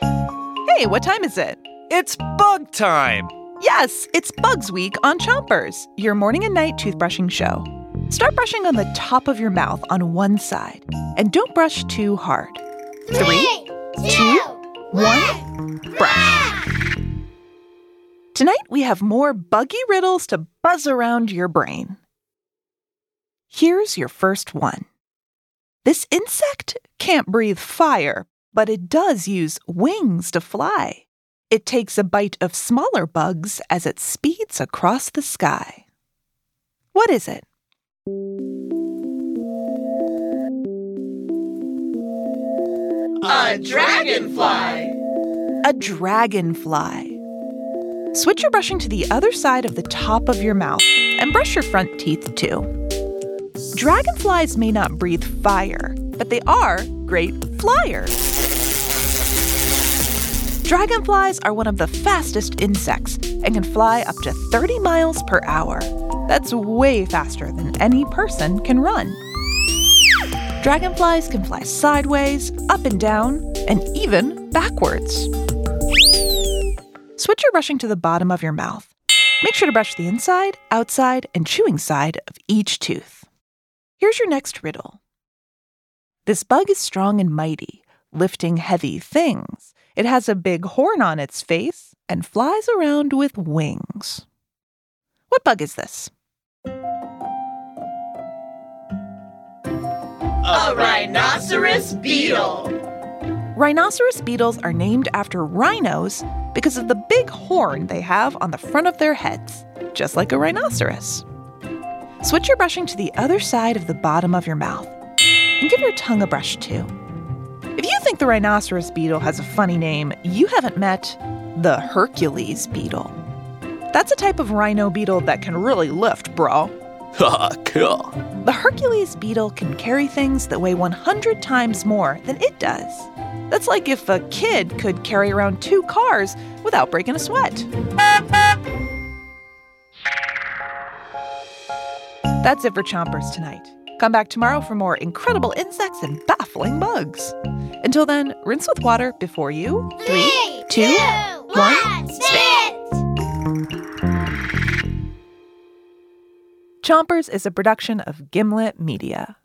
Hey, what time is it? It's bug time! Yes, it's Bugs Week on Chompers, your morning and night toothbrushing show. Start brushing on the top of your mouth on one side, and don't brush too hard. Three, two, one, brush. Tonight we have more buggy riddles to buzz around your brain. Here's your first one. This insect can't breathe fire, but it does use wings to fly. It takes a bite of smaller bugs as it speeds across the sky. What is it? A dragonfly! A dragonfly. Switch your brushing to the other side of the top of your mouth and brush your front teeth too. Dragonflies may not breathe fire, but they are great flyers. Dragonflies are one of the fastest insects and can fly up to 30 miles per hour. That's way faster than any person can run. Dragonflies can fly sideways, up and down, and even backwards. Switch your brushing to the bottom of your mouth. Make sure to brush the inside, outside, and chewing side of each tooth. Here's your next riddle. This bug is strong and mighty, lifting heavy things. It has a big horn on its face and flies around with wings. What bug is this? A rhinoceros beetle! Rhinoceros beetles are named after rhinos because of the big horn they have on the front of their heads, just like a rhinoceros. Switch your brushing to the other side of the bottom of your mouth and give your tongue a brush too. If you think the rhinoceros beetle has a funny name, you haven't met the Hercules beetle. That's a type of rhino beetle that can really lift, bro. Ha, cool. The Hercules beetle can carry things that weigh 100 times more than it does. That's like if a kid could carry around two cars without breaking a sweat. That's it for Chompers tonight. Come back tomorrow for more incredible insects and baffling bugs. Until then, rinse with water before you. Three, two, one, spit! Chompers is a production of Gimlet Media.